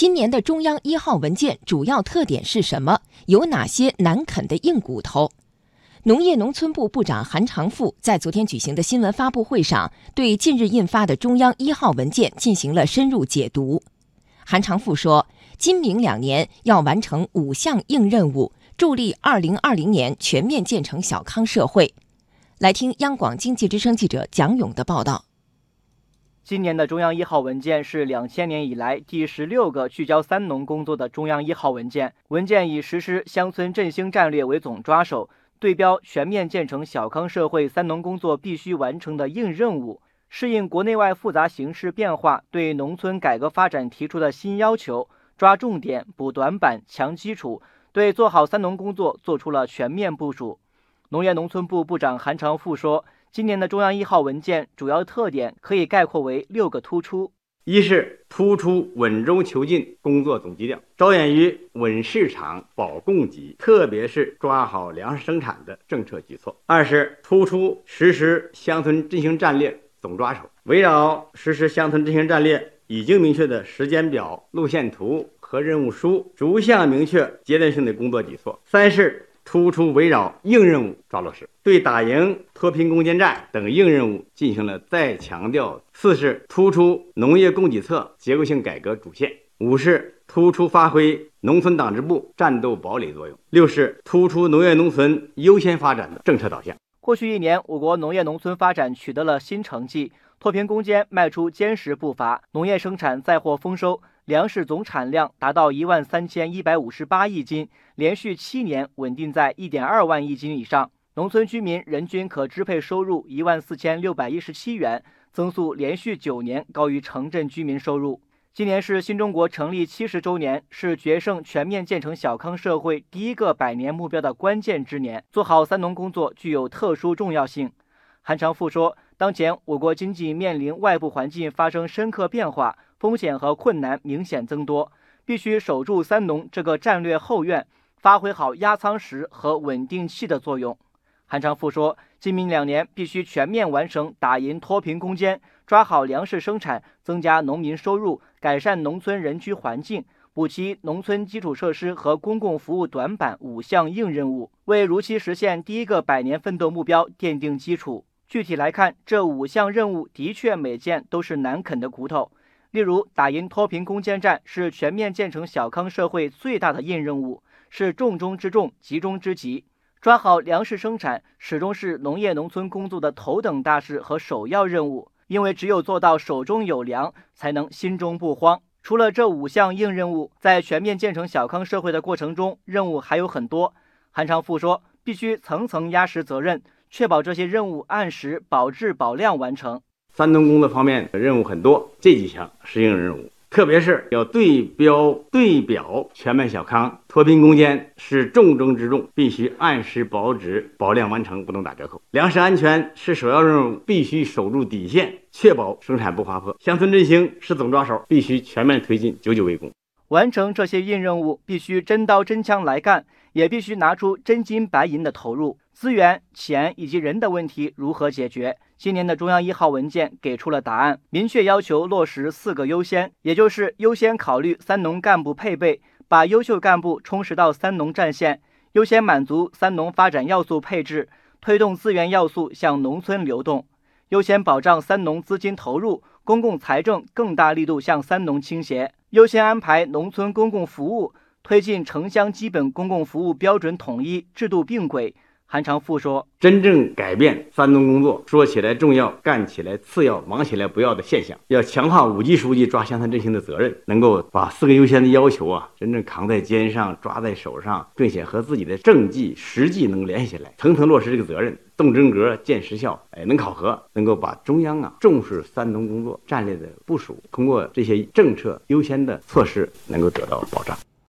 今年的中央一号文件主要特点是什么？有哪些难啃的硬骨头？农业农村部部长韩长赋在昨天举行的新闻发布会上，对近日印发的中央一号文件进行了深入解读。韩长赋说，今明两年要完成五项硬任务，助力二零二零年全面建成小康社会。来听央广经济之声记者蒋勇的报道。今年的中央一号文件是两千年以来第十六个聚焦“三农”工作的中央一号文件。文件以实施乡村振兴战略为总抓手。对标全面建成小康社会“三农”工作必须完成的硬任务，适应国内外复杂形势变化，对农村改革发展提出的新要求，抓重点、补短板、强基础，对做好“三农”工作做出了全面部署。农业农村部部长韩长赋说，今年的中央一号文件主要特点可以概括为六个突出。一是突出稳中求进工作总基调，着眼于稳市场、保供给，特别是抓好粮食生产的政策举措。二是突出实施乡村振兴战略总抓手，围绕实施乡村振兴战略已经明确的时间表、路线图和任务书，逐项明确阶段性的工作举措。三是。突出围绕硬任务抓落实，对打赢脱贫攻坚战等硬任务进行了再强调。四是突出农业供给侧结构性改革主线。五是突出发挥农村党支部战斗堡垒作用。六是突出农业农村优先发展的政策导向。过去一年，我国农业农村发展取得了新成绩，脱贫攻坚迈出坚实步伐，农业生产再获丰收。粮食总产量达到一万三千一百五十八亿斤，连续七年稳定在一点二万亿斤以上。农村居民人均可支配收入一万四千六百一十七元，增速连续九年高于城镇居民收入。今年是新中国成立七十周年，是决胜全面建成小康社会第一个百年目标的关键之年。做好“三农”工作具有特殊重要性。韩长赋说，当前我国经济面临外部环境发生深刻变化。风险和困难明显增多，必须守住“三农”这个战略后院，发挥好压舱石和稳定器的作用。韩长赋说，今明两年必须全面完成打赢脱贫攻坚，抓好粮食生产，增加农民收入，改善农村人居环境，补齐农村基础设施和公共服务短板五项硬任务，为如期实现第一个百年奋斗目标奠定基础。具体来看，这五项任务的确每件都是难啃的骨头。例如，打赢脱贫攻坚战是全面建成小康社会最大的硬任务，是重中之重、集中之急。抓好粮食生产始终是农业农村工作的头等大事和首要任务，因为只有做到手中有粮，才能心中不慌。除了这五项硬任务，在全面建成小康社会的过程中，任务还有很多。韩长赋说，必须层层压实责任，确保这些任务按时保质保量完成。三农工作方面的任务很多，这几项是硬任务，特别是要对标对表全面小康、脱贫攻坚是重中之重，必须按时保质保量完成，不能打折扣。粮食安全是首要任务，必须守住底线，确保生产不滑坡。乡村振兴是总抓手，必须全面推进，久久为功。完成这些硬任务，必须真刀真枪来干，也必须拿出真金白银的投入。资源、钱以及人的问题如何解决？今年的中央一号文件给出了答案，明确要求落实四个优先，也就是优先考虑三农干部配备，把优秀干部充实到三农战线；优先满足三农发展要素配置，推动资源要素向农村流动；优先保障三农资金投入，公共财政更大力度向三农倾斜。优先安排农村公共服务，推进城乡基本公共服务标准统一、制度并轨。韩长赋说：“真正改变三农工作说起来重要，干起来次要，忙起来不要的现象，要强化五级书记抓乡村振兴的责任，能够把四个优先的要求啊，真正扛在肩上，抓在手上，并且和自己的政绩实际能联系起来，层层落实这个责任，动真格见实效，哎，能考核，能够把中央啊重视三农工作战略的部署，通过这些政策优先的措施，能够得到保障。”